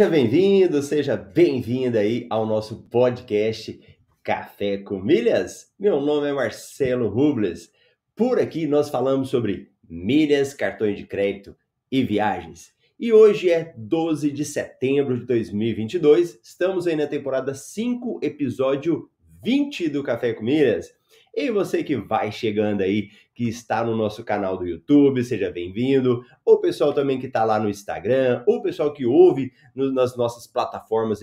Seja bem-vindo, seja bem-vinda aí ao nosso podcast Café com Milhas. Meu nome é Marcelo Rubles. Por aqui nós falamos sobre milhas, cartões de crédito e viagens. E hoje é 12 de setembro de 2022. Estamos aí na temporada 5, episódio 20 do Café com Milhas. E você que vai chegando aí, que está no nosso canal do YouTube, seja bem-vindo. O pessoal também que está lá no Instagram, o pessoal que ouve no, nas nossas plataformas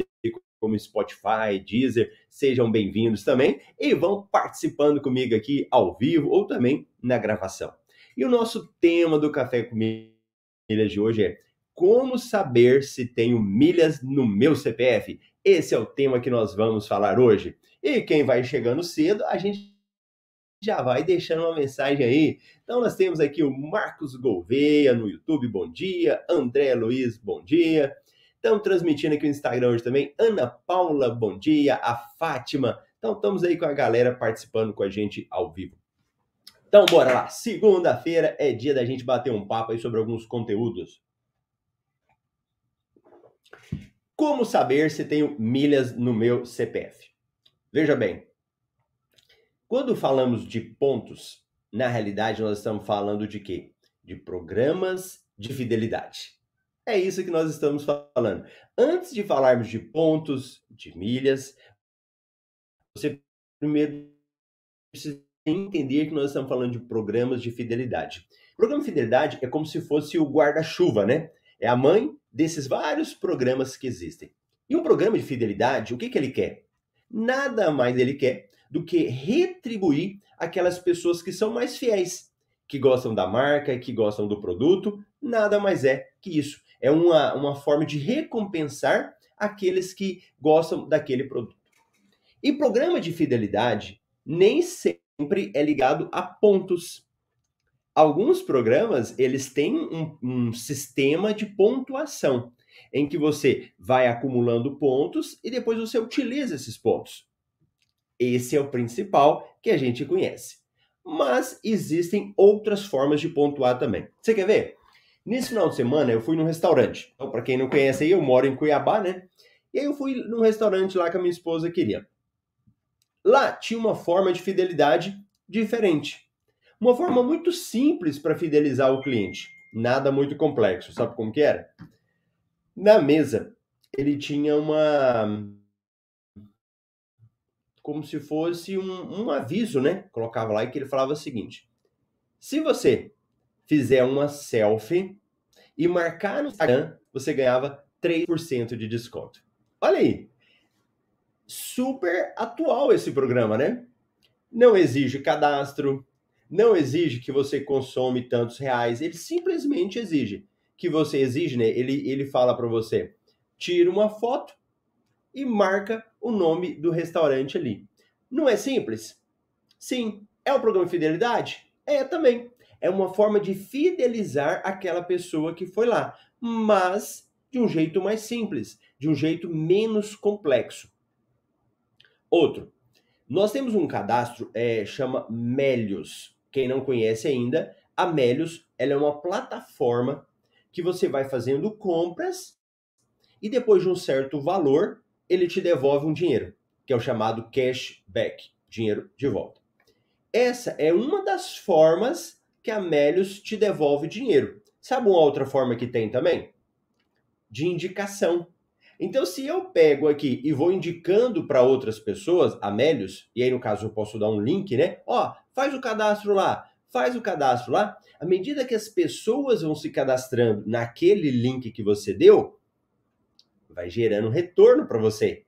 como Spotify, Deezer, sejam bem-vindos também e vão participando comigo aqui ao vivo ou também na gravação. E o nosso tema do Café com Milhas de hoje é como saber se tenho milhas no meu CPF? Esse é o tema que nós vamos falar hoje. E quem vai chegando cedo, a gente já vai deixando uma mensagem aí. Então nós temos aqui o Marcos Gouveia no YouTube, bom dia. André Luiz, bom dia. Estamos transmitindo aqui no Instagram hoje também. Ana Paula, bom dia. A Fátima. Então estamos aí com a galera participando com a gente ao vivo. Então bora lá. Segunda-feira é dia da gente bater um papo aí sobre alguns conteúdos. Como saber se tenho milhas no meu CPF? Veja bem, quando falamos de pontos, na realidade nós estamos falando de quê? De programas de fidelidade. É isso que nós estamos falando. Antes de falarmos de pontos, de milhas, você primeiro precisa entender que nós estamos falando de programas de fidelidade. O programa de fidelidade é como se fosse o guarda-chuva, né? É a mãe desses vários programas que existem. E um programa de fidelidade, o que, que ele quer? Nada mais ele quer do que retribuir aquelas pessoas que são mais fiéis, que gostam da marca, que gostam do produto. Nada mais é que isso. É uma, uma forma de recompensar aqueles que gostam daquele produto. E programa de fidelidade nem sempre é ligado a pontos alguns programas eles têm um, um, sistema de pontuação em que você vai acumulando pontos e depois você utiliza esses pontos. Esse é o principal que a gente conhece. Mas existem outras formas de pontuar também. Você quer ver? Nesse final de semana eu fui num restaurante. Então, para quem não conhece aí, eu moro em Cuiabá, né? E aí eu fui num restaurante lá que a minha esposa queria. Lá tinha uma forma de fidelidade diferente. Uma forma muito simples para fidelizar o cliente. Nada muito complexo. Sabe como que era? Na mesa, ele tinha uma. Como se fosse um, um aviso, né? Colocava lá e que ele falava o seguinte: se você fizer uma selfie e marcar no Instagram, você ganhava 3% de desconto. Olha aí. Super atual esse programa, né? Não exige cadastro, não exige que você consome tantos reais, ele simplesmente exige que você exige, né? Ele, ele fala para você, tira uma foto e marca o nome do restaurante ali. Não é simples? Sim. É um programa de fidelidade? É também. É uma forma de fidelizar aquela pessoa que foi lá, mas de um jeito mais simples, de um jeito menos complexo. Outro, nós temos um cadastro, é, chama Melios. Quem não conhece ainda, a Melios ela é uma plataforma que você vai fazendo compras e depois de um certo valor, ele te devolve um dinheiro, que é o chamado cashback, dinheiro de volta. Essa é uma das formas que a Melios te devolve dinheiro. Sabe uma outra forma que tem também? De indicação. Então, se eu pego aqui e vou indicando para outras pessoas, Amélios, e aí no caso eu posso dar um link, né? Ó, faz o cadastro lá, faz o cadastro lá. À medida que as pessoas vão se cadastrando naquele link que você deu, vai gerando retorno para você,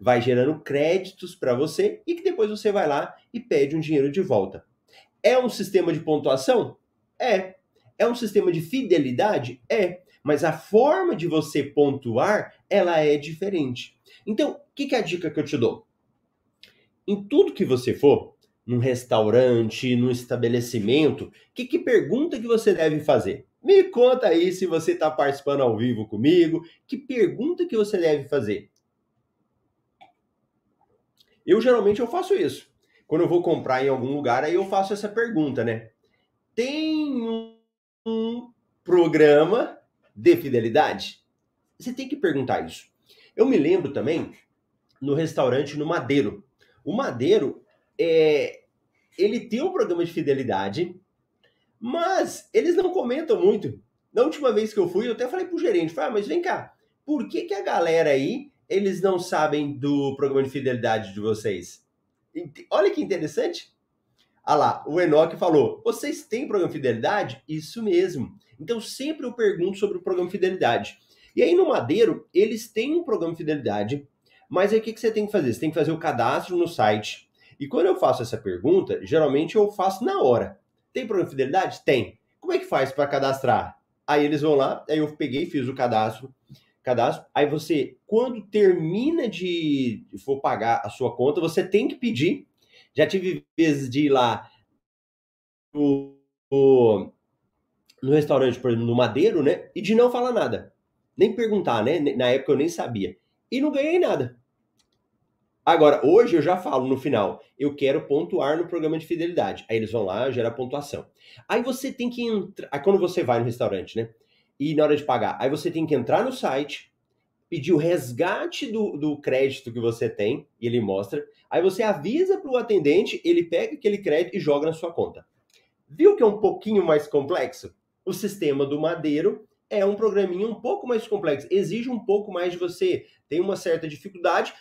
vai gerando créditos para você e que depois você vai lá e pede um dinheiro de volta. É um sistema de pontuação? É. É um sistema de fidelidade? É mas a forma de você pontuar, ela é diferente. Então, o que, que é a dica que eu te dou? Em tudo que você for, num restaurante, num estabelecimento, que, que pergunta que você deve fazer? Me conta aí se você está participando ao vivo comigo. Que pergunta que você deve fazer? Eu geralmente eu faço isso. Quando eu vou comprar em algum lugar, aí eu faço essa pergunta, né? Tem um programa de fidelidade? Você tem que perguntar isso. Eu me lembro também no restaurante no Madeiro. O Madeiro, é, ele tem um programa de fidelidade, mas eles não comentam muito. Na última vez que eu fui, eu até falei pro gerente, falei, ah, mas vem cá, por que, que a galera aí, eles não sabem do programa de fidelidade de vocês? Olha que interessante. Ah lá, o Enoque falou, vocês têm programa de fidelidade? Isso mesmo. Então sempre eu pergunto sobre o programa de fidelidade. E aí no Madeiro, eles têm um programa de fidelidade, mas aí o que, que você tem que fazer? Você tem que fazer o cadastro no site. E quando eu faço essa pergunta, geralmente eu faço na hora. Tem programa de fidelidade? Tem. Como é que faz para cadastrar? Aí eles vão lá, aí eu peguei, fiz o cadastro, cadastro. Aí você, quando termina de for pagar a sua conta, você tem que pedir. Já tive vezes de ir lá no, no, no restaurante, por exemplo, no Madeiro, né? E de não falar nada. Nem perguntar, né? Na época eu nem sabia. E não ganhei nada. Agora, hoje eu já falo no final, eu quero pontuar no programa de fidelidade. Aí eles vão lá, gera pontuação. Aí você tem que entrar. Aí quando você vai no restaurante, né? E na hora de pagar, aí você tem que entrar no site, pedir o resgate do, do crédito que você tem, e ele mostra. Aí você avisa para o atendente, ele pega aquele crédito e joga na sua conta. Viu que é um pouquinho mais complexo? O sistema do Madeiro é um programinha um pouco mais complexo, exige um pouco mais de você, tem uma certa dificuldade,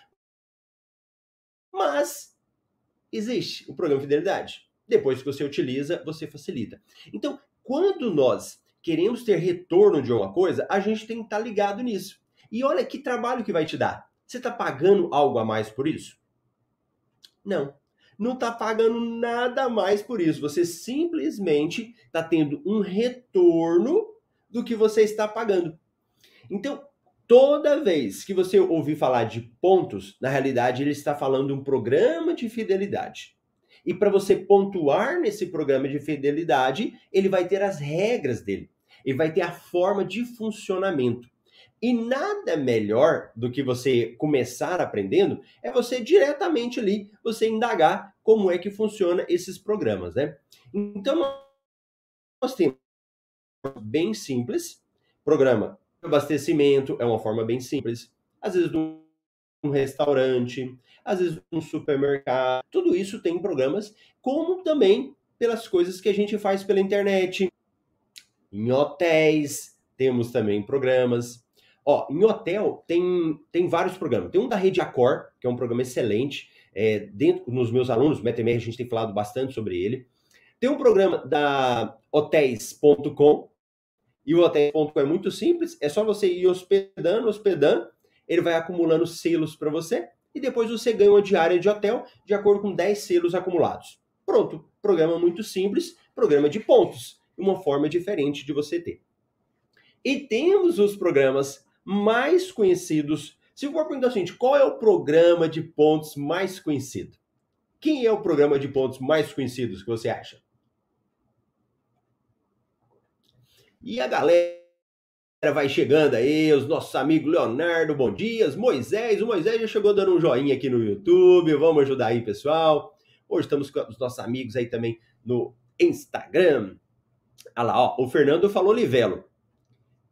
mas existe o programa de fidelidade. Depois que você utiliza, você facilita. Então, quando nós queremos ter retorno de alguma coisa, a gente tem que estar ligado nisso. E olha que trabalho que vai te dar. Você está pagando algo a mais por isso? Não. Não está pagando nada mais por isso. Você simplesmente está tendo um retorno do que você está pagando. Então, Toda vez que você ouvir falar de pontos, na realidade ele está falando um programa de fidelidade. E para você pontuar nesse programa de fidelidade, ele vai ter as regras dele. Ele vai ter a forma de funcionamento. E nada melhor do que você começar aprendendo é você diretamente ali, você indagar como é que funciona esses programas, né? Então nós temos bem simples, programa abastecimento é uma forma bem simples. Às vezes, um restaurante, às vezes, um supermercado. Tudo isso tem programas, como também pelas coisas que a gente faz pela internet. Em hotéis, temos também programas. Ó, em hotel tem, tem vários programas. Tem um da Rede Accor, que é um programa excelente. É, dentro nos meus alunos, MetaMR, a gente tem falado bastante sobre ele. Tem um programa da hotéis.com, e o hotel.com é muito simples, é só você ir hospedando, hospedando, ele vai acumulando selos para você e depois você ganha uma diária de hotel de acordo com 10 selos acumulados. Pronto, programa muito simples, programa de pontos, uma forma diferente de você ter. E temos os programas mais conhecidos. Se for perguntar seguinte, qual é o programa de pontos mais conhecido? Quem é o programa de pontos mais conhecido que você acha? E a galera vai chegando aí, os nossos amigos Leonardo, bom dias, Moisés, o Moisés já chegou dando um joinha aqui no YouTube, vamos ajudar aí, pessoal. Hoje estamos com os nossos amigos aí também no Instagram. Olha lá, ó, o Fernando falou Livelo.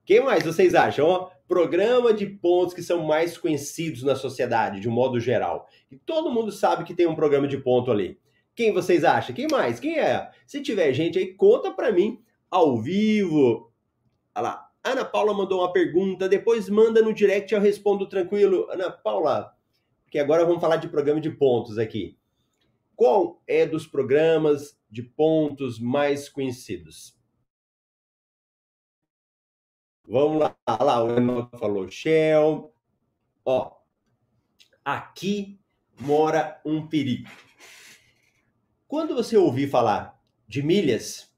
Quem mais vocês acham? Ó, programa de pontos que são mais conhecidos na sociedade, de um modo geral. E todo mundo sabe que tem um programa de ponto ali. Quem vocês acham? Quem mais? Quem é? Se tiver gente aí, conta para mim ao vivo. Olha lá. Ana Paula mandou uma pergunta, depois manda no direct, eu respondo tranquilo. Ana Paula, que agora vamos falar de programa de pontos aqui. Qual é dos programas de pontos mais conhecidos? Vamos lá, Olha lá, o Enoch falou Shell. Ó, aqui mora um perigo. Quando você ouvir falar de milhas,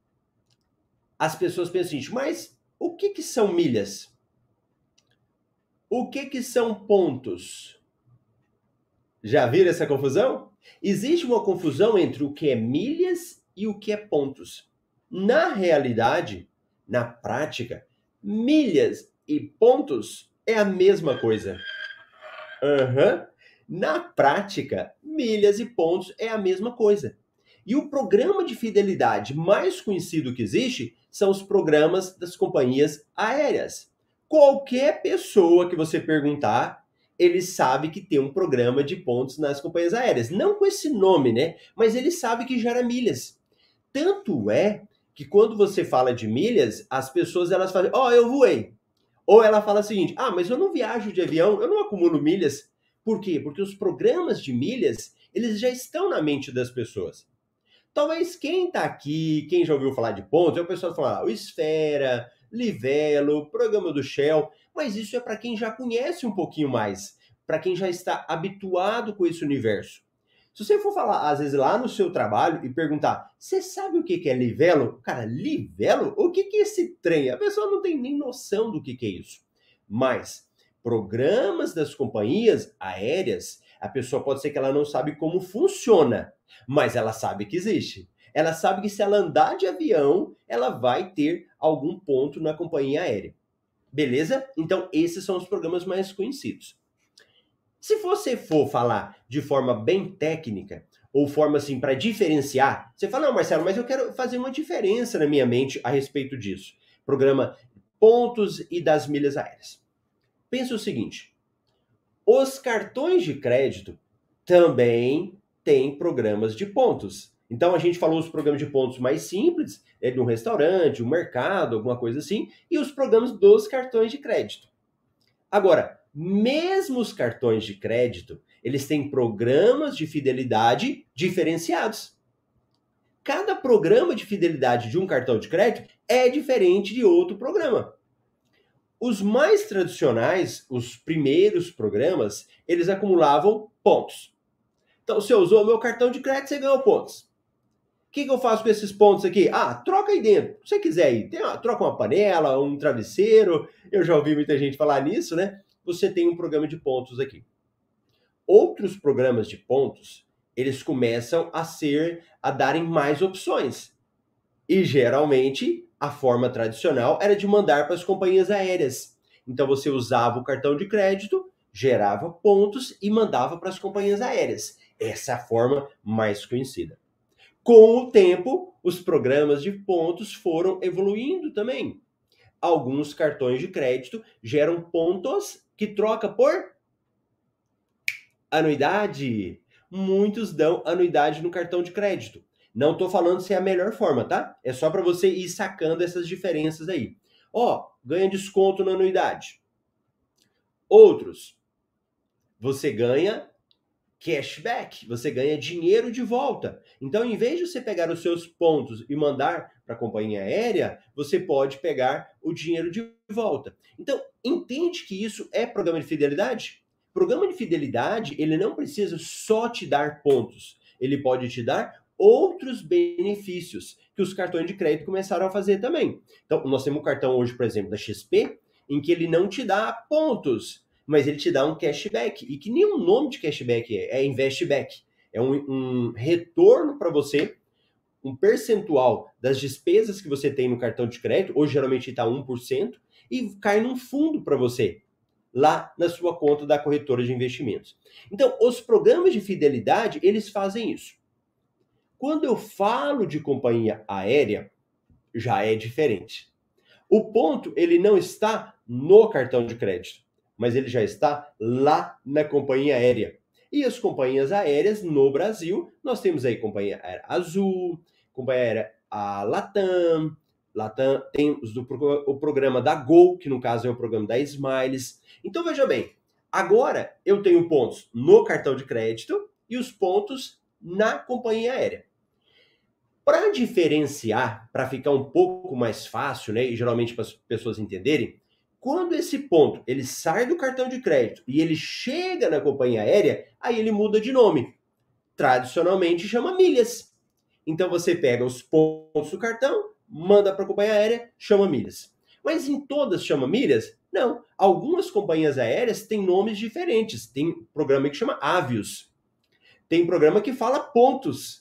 as pessoas pensam assim, mas o que, que são milhas? O que, que são pontos? Já viram essa confusão? Existe uma confusão entre o que é milhas e o que é pontos. Na realidade, na prática, milhas e pontos é a mesma coisa. Uhum. Na prática, milhas e pontos é a mesma coisa. E o programa de fidelidade mais conhecido que existe são os programas das companhias aéreas. Qualquer pessoa que você perguntar, ele sabe que tem um programa de pontos nas companhias aéreas. Não com esse nome, né? Mas ele sabe que gera milhas. Tanto é que quando você fala de milhas, as pessoas elas falam, ó, oh, eu voei. Ou ela fala o seguinte, ah, mas eu não viajo de avião, eu não acumulo milhas. Por quê? Porque os programas de milhas, eles já estão na mente das pessoas. Talvez quem está aqui, quem já ouviu falar de pontos, é o pessoal falar, ah, o Esfera, Livelo, programa do Shell, mas isso é para quem já conhece um pouquinho mais, para quem já está habituado com esse universo. Se você for falar, às vezes, lá no seu trabalho e perguntar, você sabe o que é livelo? Cara, livelo? O que é esse trem? A pessoa não tem nem noção do que é isso. Mas, programas das companhias aéreas, a pessoa pode ser que ela não sabe como funciona, mas ela sabe que existe. Ela sabe que se ela andar de avião, ela vai ter algum ponto na companhia aérea. Beleza? Então, esses são os programas mais conhecidos. Se você for falar de forma bem técnica, ou forma assim para diferenciar, você fala, não, Marcelo, mas eu quero fazer uma diferença na minha mente a respeito disso. Programa pontos e das milhas aéreas. Pensa o seguinte: os cartões de crédito também têm programas de pontos. Então a gente falou os programas de pontos mais simples, é de um restaurante, um mercado, alguma coisa assim, e os programas dos cartões de crédito. Agora, mesmo os cartões de crédito, eles têm programas de fidelidade diferenciados. Cada programa de fidelidade de um cartão de crédito é diferente de outro programa. Os mais tradicionais, os primeiros programas, eles acumulavam pontos. Então, se eu usou meu cartão de crédito, você ganhou pontos. O que, que, eu faço com esses pontos aqui? Ah, troca aí dentro. Se você quiser aí, tem uma, troca uma panela, um travesseiro. Eu já ouvi muita gente falar nisso, né? você tem um programa de pontos aqui. Outros programas de pontos, eles começam a ser a darem mais opções. E geralmente a forma tradicional era de mandar para as companhias aéreas. Então você usava o cartão de crédito, gerava pontos e mandava para as companhias aéreas. Essa é a forma mais conhecida. Com o tempo, os programas de pontos foram evoluindo também. Alguns cartões de crédito geram pontos que troca por anuidade. Muitos dão anuidade no cartão de crédito. Não estou falando se é a melhor forma, tá? É só para você ir sacando essas diferenças aí. Ó, ganha desconto na anuidade. Outros, você ganha cashback, você ganha dinheiro de volta. Então, em vez de você pegar os seus pontos e mandar para a companhia aérea, você pode pegar o dinheiro de volta. Então, entende que isso é programa de fidelidade? Programa de fidelidade, ele não precisa só te dar pontos, ele pode te dar outros benefícios que os cartões de crédito começaram a fazer também. Então, nós temos um cartão hoje, por exemplo, da XP, em que ele não te dá pontos, mas ele te dá um cashback. E que nenhum nome de cashback é, é investback. É um, um retorno para você, um percentual das despesas que você tem no cartão de crédito, hoje geralmente está 1%, e cai num fundo para você, lá na sua conta da corretora de investimentos. Então, os programas de fidelidade, eles fazem isso. Quando eu falo de companhia aérea, já é diferente. O ponto, ele não está no cartão de crédito mas ele já está lá na companhia aérea. E as companhias aéreas no Brasil, nós temos aí companhia aérea Azul, companhia aérea a Latam, Latam tem o programa da Gol, que no caso é o programa da Smiles. Então veja bem, agora eu tenho pontos no cartão de crédito e os pontos na companhia aérea. Para diferenciar, para ficar um pouco mais fácil, né, e geralmente para as pessoas entenderem, quando esse ponto ele sai do cartão de crédito e ele chega na companhia aérea, aí ele muda de nome. Tradicionalmente chama milhas. Então você pega os pontos do cartão, manda para a companhia aérea, chama milhas. Mas em todas chama milhas? Não. Algumas companhias aéreas têm nomes diferentes. Tem programa que chama Avios. Tem programa que fala pontos.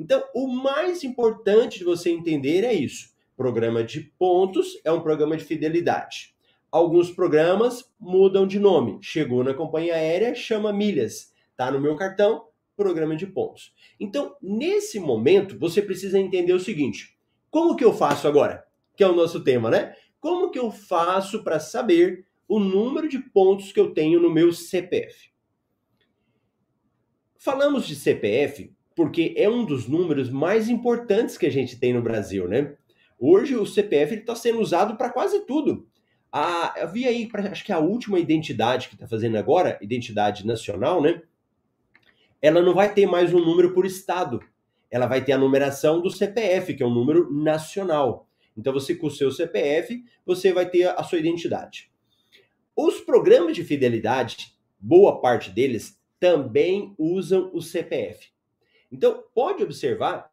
Então, o mais importante de você entender é isso. Programa de pontos é um programa de fidelidade. Alguns programas mudam de nome. Chegou na companhia aérea, chama milhas. Tá no meu cartão, programa de pontos. Então, nesse momento, você precisa entender o seguinte: como que eu faço agora? Que é o nosso tema, né? como que eu faço para saber o número de pontos que eu tenho no meu CPF? Falamos de CPF porque é um dos números mais importantes que a gente tem no Brasil, né? Hoje o CPF está sendo usado para quase tudo. Havia aí, acho que a última identidade que está fazendo agora, identidade nacional, né? Ela não vai ter mais um número por estado. Ela vai ter a numeração do CPF, que é um número nacional. Então você com o seu CPF, você vai ter a sua identidade. Os programas de fidelidade, boa parte deles também usam o CPF. Então, pode observar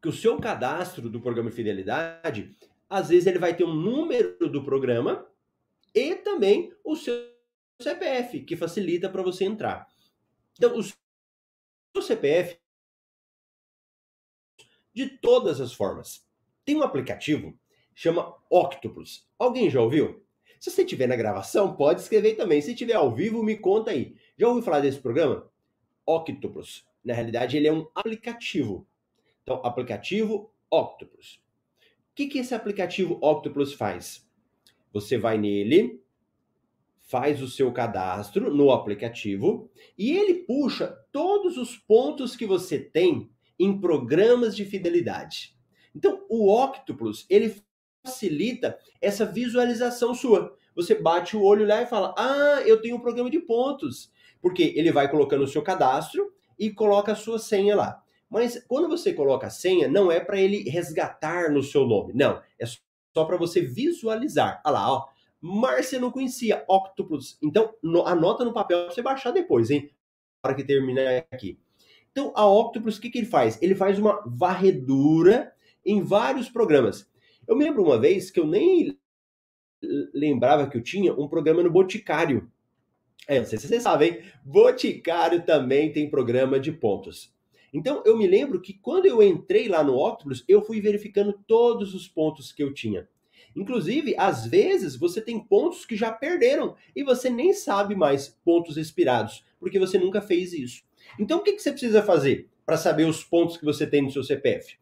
que o seu cadastro do programa de fidelidade, às vezes ele vai ter um número do programa e também o seu CPF, que facilita para você entrar. Então, o seu CPF de todas as formas. Tem um aplicativo chama Octopus. Alguém já ouviu? Se você estiver na gravação, pode escrever também. Se estiver ao vivo, me conta aí. Já ouviu falar desse programa? Octopus. Na realidade, ele é um aplicativo. Então, aplicativo Octopus. O que, que esse aplicativo Octopus faz? Você vai nele, faz o seu cadastro no aplicativo e ele puxa todos os pontos que você tem em programas de fidelidade. Então, o Octopus, ele facilita essa visualização sua. Você bate o olho lá e fala: "Ah, eu tenho um programa de pontos". Porque ele vai colocando o seu cadastro e coloca a sua senha lá. Mas quando você coloca a senha, não é para ele resgatar no seu nome. Não, é só para você visualizar. Olha lá, ó. Márcia não conhecia Octopus. Então, no, anota no papel para você baixar depois, hein? Para que terminar aqui. Então, a Octopus, o que, que ele faz? Ele faz uma varredura em vários programas. Eu me lembro uma vez que eu nem lembrava que eu tinha um programa no Boticário. É, não sei se vocês sabem, Boticário também tem programa de pontos. Então, eu me lembro que quando eu entrei lá no Octopus, eu fui verificando todos os pontos que eu tinha. Inclusive, às vezes, você tem pontos que já perderam e você nem sabe mais pontos expirados, porque você nunca fez isso. Então, o que, que você precisa fazer para saber os pontos que você tem no seu CPF?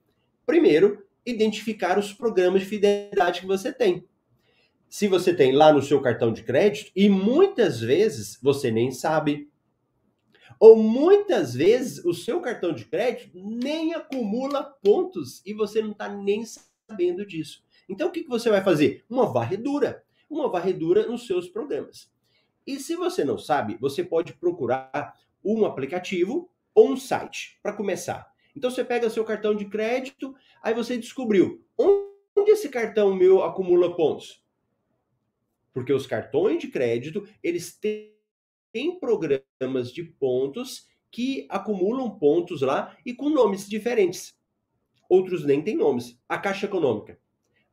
Primeiro, identificar os programas de fidelidade que você tem. Se você tem lá no seu cartão de crédito, e muitas vezes você nem sabe, ou muitas vezes o seu cartão de crédito nem acumula pontos e você não está nem sabendo disso. Então o que, que você vai fazer? Uma varredura. Uma varredura nos seus programas. E se você não sabe, você pode procurar um aplicativo ou um site para começar. Então você pega seu cartão de crédito, aí você descobriu onde esse cartão meu acumula pontos. Porque os cartões de crédito, eles têm programas de pontos que acumulam pontos lá e com nomes diferentes. Outros nem têm nomes. A Caixa Econômica.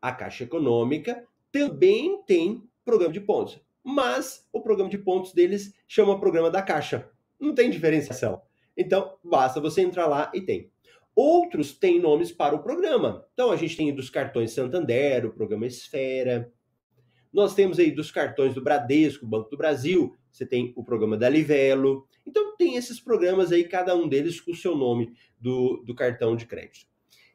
A Caixa Econômica também tem programa de pontos, mas o programa de pontos deles chama Programa da Caixa. Não tem diferenciação. Então, basta você entrar lá e tem. Outros têm nomes para o programa. Então, a gente tem dos cartões Santander, o programa Esfera. Nós temos aí dos cartões do Bradesco, Banco do Brasil, você tem o programa da Livelo. Então, tem esses programas aí, cada um deles com o seu nome do, do cartão de crédito.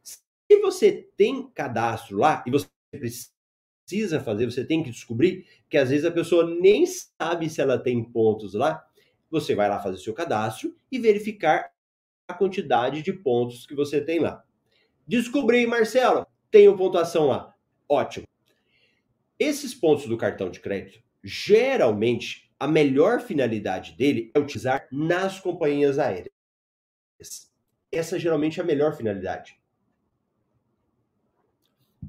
Se você tem cadastro lá e você precisa fazer, você tem que descobrir que às vezes a pessoa nem sabe se ela tem pontos lá, você vai lá fazer o seu cadastro e verificar a quantidade de pontos que você tem lá. Descobri, Marcelo, tenho pontuação lá. Ótimo. Esses pontos do cartão de crédito, geralmente, a melhor finalidade dele é utilizar nas companhias aéreas. Essa geralmente é a melhor finalidade.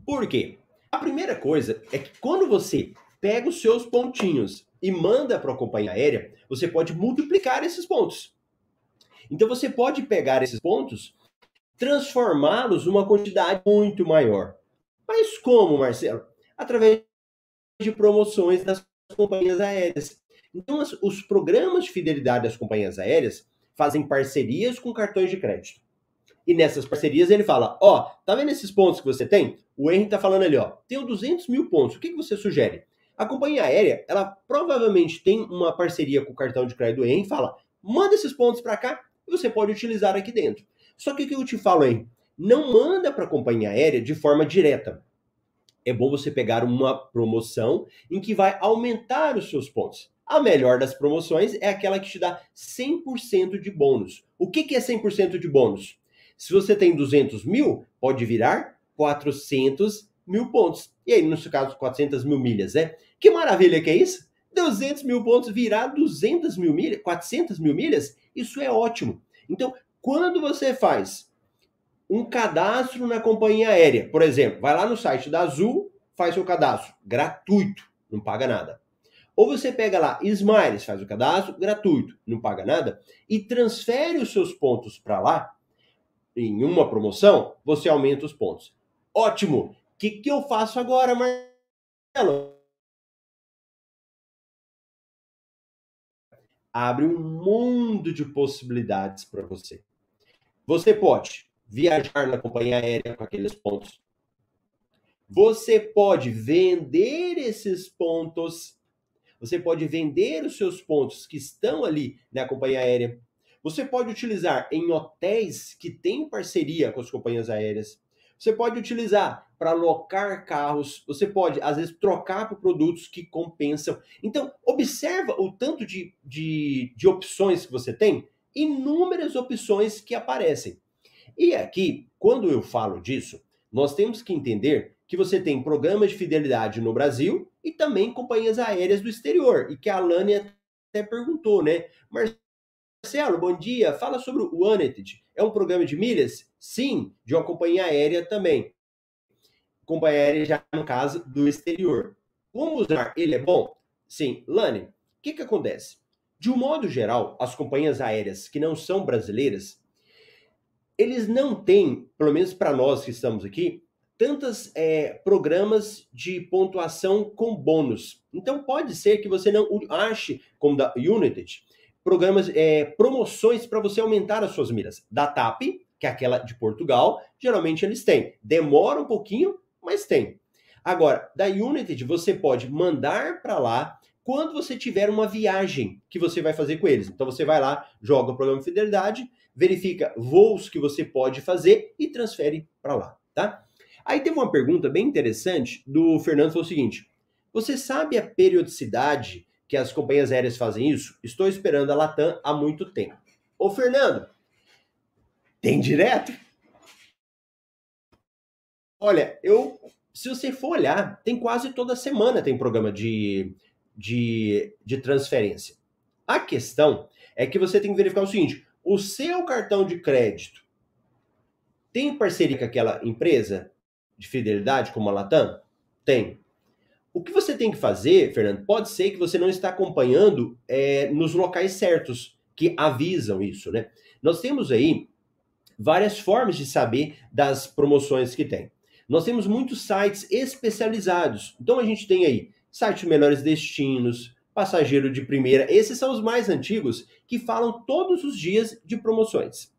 Por quê? A primeira coisa é que quando você pega os seus pontinhos e manda para a companhia aérea, você pode multiplicar esses pontos. Então você pode pegar esses pontos, transformá-los numa quantidade muito maior. Mas como, Marcelo? Através de promoções das companhias aéreas. Então, os programas de fidelidade das companhias aéreas fazem parcerias com cartões de crédito. E nessas parcerias ele fala: Ó, oh, tá vendo esses pontos que você tem? O Henry tá falando ali, ó, tenho 200 mil pontos. O que, que você sugere? A companhia aérea, ela provavelmente tem uma parceria com o cartão de crédito Henry e fala: manda esses pontos para cá e você pode utilizar aqui dentro. Só que o que eu te falo aí? não manda para a companhia aérea de forma direta. É bom você pegar uma promoção em que vai aumentar os seus pontos. A melhor das promoções é aquela que te dá 100% de bônus. O que, que é 100% de bônus? Se você tem 200 mil, pode virar 400 mil pontos. E aí, no seu caso, 400 mil milhas, né? Que maravilha que é isso? 200 mil pontos virar 200 mil milhas, 400 mil milhas, isso é ótimo. Então, quando você faz um cadastro na companhia aérea, por exemplo, vai lá no site da Azul, faz seu cadastro, gratuito, não paga nada. Ou você pega lá Smiles, faz o cadastro, gratuito, não paga nada, e transfere os seus pontos para lá, em uma promoção, você aumenta os pontos. Ótimo! O que, que eu faço agora, Marcelo? Abre um mundo de possibilidades para você. Você pode viajar na companhia aérea com aqueles pontos. Você pode vender esses pontos. Você pode vender os seus pontos que estão ali na companhia aérea você pode utilizar em hotéis que têm parceria com as companhias aéreas. Você pode utilizar para alocar carros. Você pode, às vezes, trocar por produtos que compensam. Então, observa o tanto de, de, de opções que você tem. Inúmeras opções que aparecem. E aqui, quando eu falo disso, nós temos que entender que você tem programas de fidelidade no Brasil e também companhias aéreas do exterior. E que a Alane até perguntou, né? Marcelo, bom dia. Fala sobre o Uneted. É um programa de milhas? Sim, de uma companhia aérea também. Companhia aérea já no caso do exterior. Como usar? Ele é bom? Sim. Lani, o que, que acontece? De um modo geral, as companhias aéreas que não são brasileiras, eles não têm, pelo menos para nós que estamos aqui, tantos é, programas de pontuação com bônus. Então pode ser que você não ache, como da United, programas, é, promoções para você aumentar as suas milhas. Da TAP, que é aquela de Portugal, geralmente eles têm. Demora um pouquinho, mas tem. Agora, da United, você pode mandar para lá quando você tiver uma viagem que você vai fazer com eles. Então você vai lá, joga o programa de fidelidade, verifica voos que você pode fazer e transfere para lá, tá? Aí teve uma pergunta bem interessante do Fernando, foi o seguinte: você sabe a periodicidade que as companhias aéreas fazem isso? Estou esperando a Latam há muito tempo. Ô, Fernando, tem direto? Olha, eu, se você for olhar, tem quase toda semana tem programa de, de, de transferência. A questão é que você tem que verificar o seguinte: o seu cartão de crédito tem parceria com aquela empresa de fidelidade como a Latam? Tem. O que você tem que fazer, Fernando, pode ser que você não está acompanhando é, nos locais certos que avisam isso, né? Nós temos aí várias formas de saber das promoções que tem. Nós temos muitos sites especializados. Então a gente tem aí site Melhores Destinos, Passageiro de Primeira. Esses são os mais antigos que falam todos os dias de promoções.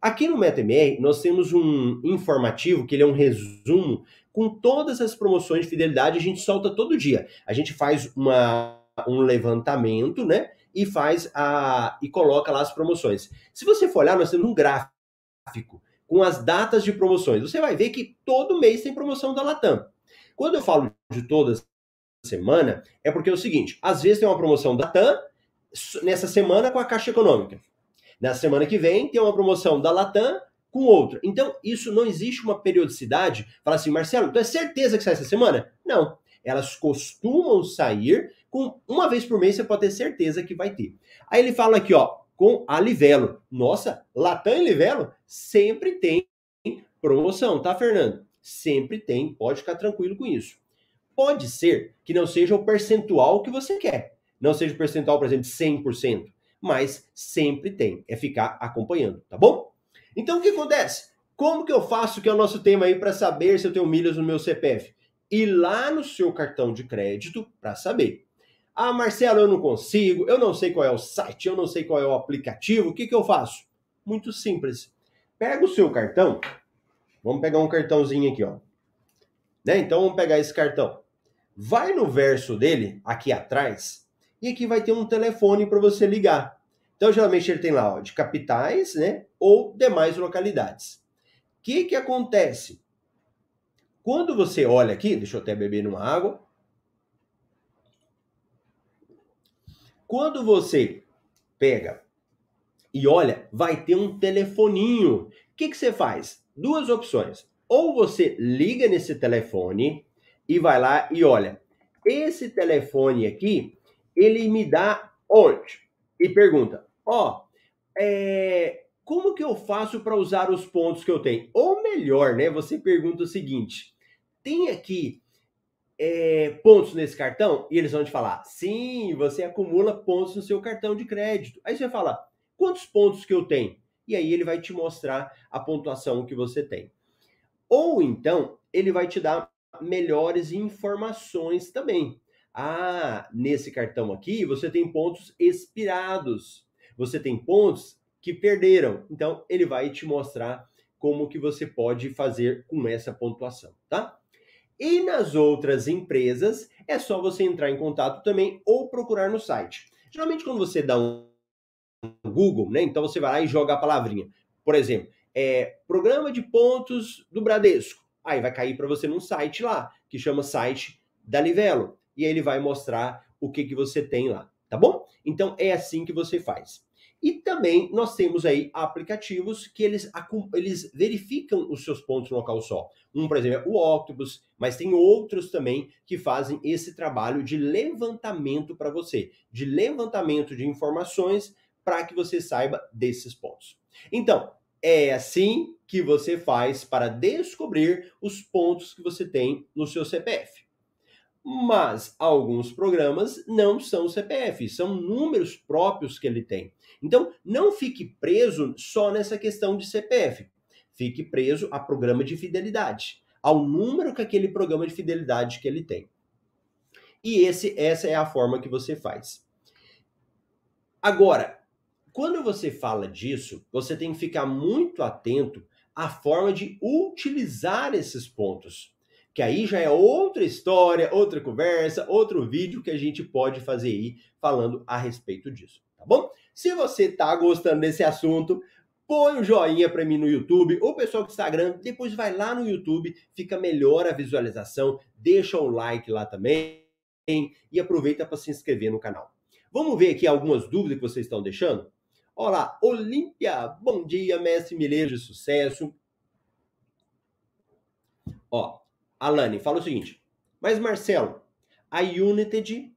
Aqui no MetaMR, nós temos um informativo, que ele é um resumo, com todas as promoções de fidelidade, a gente solta todo dia. A gente faz uma, um levantamento, né? E faz a. e coloca lá as promoções. Se você for olhar, nós temos um gráfico com as datas de promoções. Você vai ver que todo mês tem promoção da Latam. Quando eu falo de toda semana, é porque é o seguinte: às vezes tem uma promoção da Latam nessa semana com a Caixa Econômica. Na semana que vem tem uma promoção da Latam com outra. Então, isso não existe uma periodicidade. Fala assim, Marcelo, tu é certeza que sai essa semana? Não. Elas costumam sair com uma vez por mês, você pode ter certeza que vai ter. Aí ele fala aqui, ó, com a Livelo. Nossa, Latam e Livelo sempre tem promoção, tá, Fernando? Sempre tem, pode ficar tranquilo com isso. Pode ser que não seja o percentual que você quer. Não seja o percentual, por exemplo, de 100% mas sempre tem, é ficar acompanhando, tá bom? Então o que acontece? Como que eu faço, que é o nosso tema aí, para saber se eu tenho milhas no meu CPF? Ir lá no seu cartão de crédito para saber. Ah, Marcelo, eu não consigo, eu não sei qual é o site, eu não sei qual é o aplicativo, o que, que eu faço? Muito simples. Pega o seu cartão, vamos pegar um cartãozinho aqui, ó. Né? Então vamos pegar esse cartão. Vai no verso dele, aqui atrás, e aqui vai ter um telefone para você ligar. Então, geralmente ele tem lá ó, de capitais, né, ou demais localidades. que que acontece? Quando você olha aqui, deixa eu até beber uma água. Quando você pega e olha, vai ter um telefoninho. O que, que você faz? Duas opções. Ou você liga nesse telefone e vai lá e olha, esse telefone aqui, ele me dá onde? E pergunta, ó, oh, é, como que eu faço para usar os pontos que eu tenho? Ou melhor, né? Você pergunta o seguinte: tem aqui é, pontos nesse cartão? E eles vão te falar: sim, você acumula pontos no seu cartão de crédito. Aí você fala: quantos pontos que eu tenho? E aí ele vai te mostrar a pontuação que você tem. Ou então, ele vai te dar melhores informações também. Ah, nesse cartão aqui você tem pontos expirados. Você tem pontos que perderam. Então, ele vai te mostrar como que você pode fazer com essa pontuação, tá? E nas outras empresas, é só você entrar em contato também ou procurar no site. Geralmente, quando você dá um Google, né? Então você vai lá e joga a palavrinha. Por exemplo, é, programa de pontos do Bradesco. Aí vai cair para você num site lá, que chama site da Livelo. E aí ele vai mostrar o que, que você tem lá, tá bom? Então é assim que você faz. E também nós temos aí aplicativos que eles, eles verificam os seus pontos no local só. Um, por exemplo, é o Octopus, mas tem outros também que fazem esse trabalho de levantamento para você, de levantamento de informações para que você saiba desses pontos. Então, é assim que você faz para descobrir os pontos que você tem no seu CPF mas alguns programas não são CPF, são números próprios que ele tem. Então, não fique preso só nessa questão de CPF. Fique preso a programa de fidelidade, ao número que aquele programa de fidelidade que ele tem. E esse, essa é a forma que você faz. Agora, quando você fala disso, você tem que ficar muito atento à forma de utilizar esses pontos que aí já é outra história, outra conversa, outro vídeo que a gente pode fazer aí falando a respeito disso, tá bom? Se você tá gostando desse assunto, põe um joinha para mim no YouTube, ou pessoal do Instagram, depois vai lá no YouTube, fica melhor a visualização, deixa o like lá também e aproveita para se inscrever no canal. Vamos ver aqui algumas dúvidas que vocês estão deixando? Olá, Olímpia, bom dia, mestre Mileiro de sucesso. Ó, Alane fala o seguinte: Mas Marcelo, a United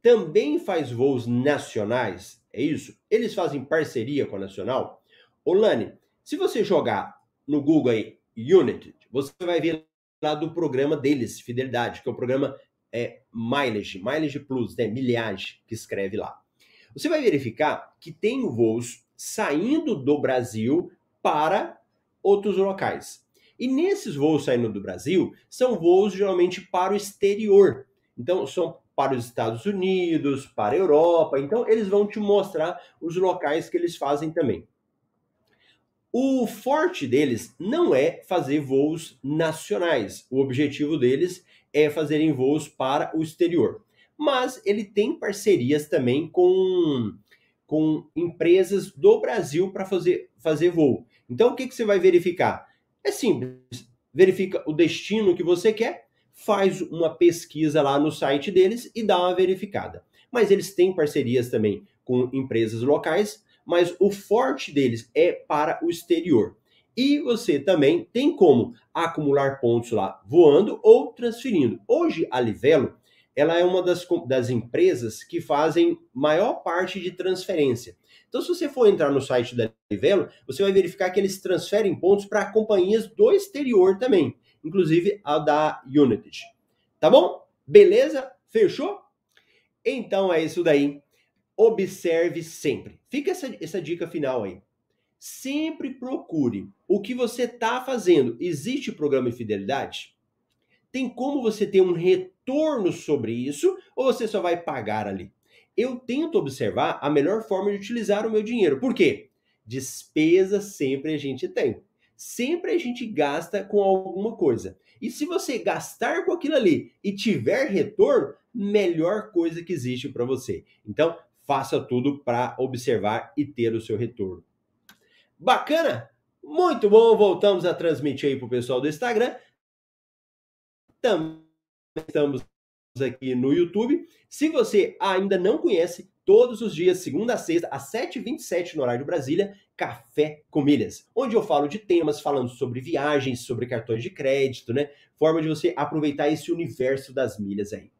também faz voos nacionais? É isso? Eles fazem parceria com a Nacional? Olane, se você jogar no Google aí United, você vai ver lá do programa deles, Fidelidade, que é o programa é, Mileage, Mileage Plus, né? Milhagem, que escreve lá. Você vai verificar que tem voos saindo do Brasil para outros locais. E nesses voos saindo do Brasil, são voos geralmente para o exterior. Então, são para os Estados Unidos, para a Europa. Então, eles vão te mostrar os locais que eles fazem também. O forte deles não é fazer voos nacionais. O objetivo deles é fazerem voos para o exterior. Mas ele tem parcerias também com, com empresas do Brasil para fazer, fazer voo. Então, o que, que você vai verificar? É simples. Verifica o destino que você quer, faz uma pesquisa lá no site deles e dá uma verificada. Mas eles têm parcerias também com empresas locais, mas o forte deles é para o exterior. E você também tem como acumular pontos lá voando ou transferindo. Hoje a Livelo ela é uma das, das empresas que fazem maior parte de transferência. Então, se você for entrar no site da Livelo, você vai verificar que eles transferem pontos para companhias do exterior também, inclusive a da United. Tá bom? Beleza? Fechou? Então é isso daí. Observe sempre. Fica essa, essa dica final aí. Sempre procure o que você está fazendo. Existe programa de fidelidade? Tem como você ter um retorno sobre isso ou você só vai pagar ali? eu tento observar a melhor forma de utilizar o meu dinheiro. Por quê? Despesa sempre a gente tem. Sempre a gente gasta com alguma coisa. E se você gastar com aquilo ali e tiver retorno, melhor coisa que existe para você. Então, faça tudo para observar e ter o seu retorno. Bacana? Muito bom, voltamos a transmitir aí para o pessoal do Instagram. Também estamos aqui no YouTube. Se você ainda não conhece, todos os dias, segunda a sexta, às 7h27 no horário de Brasília, Café com Milhas, onde eu falo de temas falando sobre viagens, sobre cartões de crédito, né? Forma de você aproveitar esse universo das milhas aí.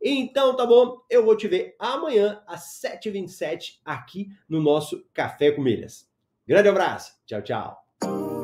Então, tá bom? Eu vou te ver amanhã às 7h27 aqui no nosso Café com Milhas. Grande abraço. Tchau, tchau.